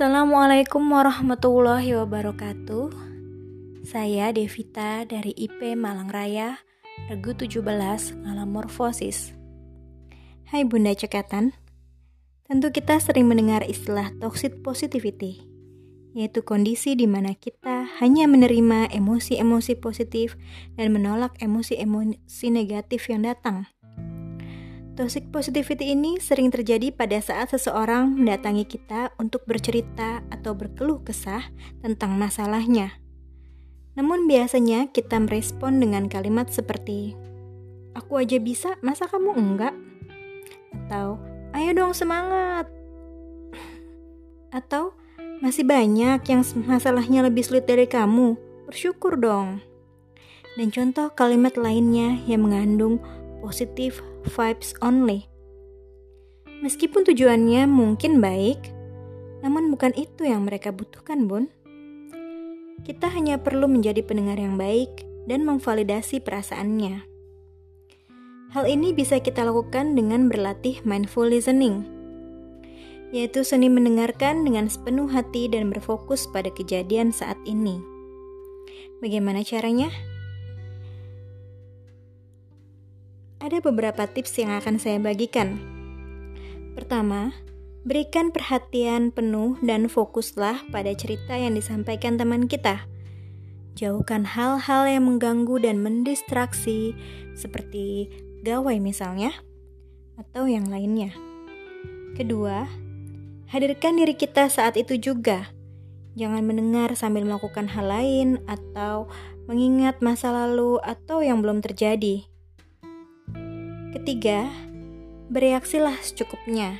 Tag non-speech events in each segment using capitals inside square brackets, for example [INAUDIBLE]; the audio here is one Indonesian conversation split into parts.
Assalamualaikum warahmatullahi wabarakatuh. Saya Devita dari IP Malang Raya, Regu 17, Ngalamorfosis. Hai Bunda Cekatan. Tentu kita sering mendengar istilah toxic positivity, yaitu kondisi di mana kita hanya menerima emosi-emosi positif dan menolak emosi-emosi negatif yang datang. Toxic positivity ini sering terjadi pada saat seseorang mendatangi kita untuk bercerita atau berkeluh kesah tentang masalahnya. Namun biasanya kita merespon dengan kalimat seperti, Aku aja bisa, masa kamu enggak? Atau, ayo dong semangat. [LAUGHS] Atau, masih banyak yang masalahnya lebih sulit dari kamu, bersyukur dong. Dan contoh kalimat lainnya yang mengandung positive vibes only. Meskipun tujuannya mungkin baik, namun bukan itu yang mereka butuhkan, Bun. Kita hanya perlu menjadi pendengar yang baik dan memvalidasi perasaannya. Hal ini bisa kita lakukan dengan berlatih mindful listening, yaitu seni mendengarkan dengan sepenuh hati dan berfokus pada kejadian saat ini. Bagaimana caranya? Ada beberapa tips yang akan saya bagikan. Pertama, berikan perhatian penuh dan fokuslah pada cerita yang disampaikan teman kita. Jauhkan hal-hal yang mengganggu dan mendistraksi, seperti gawai misalnya, atau yang lainnya. Kedua, hadirkan diri kita saat itu juga. Jangan mendengar sambil melakukan hal lain atau mengingat masa lalu atau yang belum terjadi. Ketiga, bereaksilah secukupnya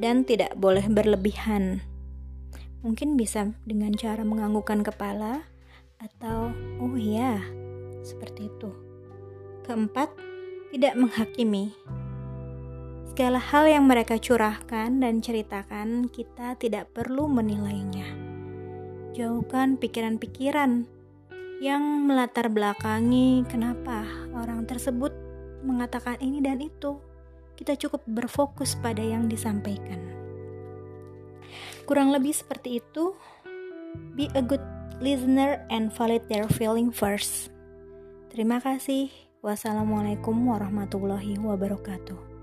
dan tidak boleh berlebihan. Mungkin bisa dengan cara menganggukkan kepala atau oh iya, seperti itu. Keempat, tidak menghakimi. Segala hal yang mereka curahkan dan ceritakan, kita tidak perlu menilainya. Jauhkan pikiran-pikiran yang melatar belakangi kenapa orang tersebut mengatakan ini dan itu. Kita cukup berfokus pada yang disampaikan. Kurang lebih seperti itu. Be a good listener and validate their feeling first. Terima kasih. Wassalamualaikum warahmatullahi wabarakatuh.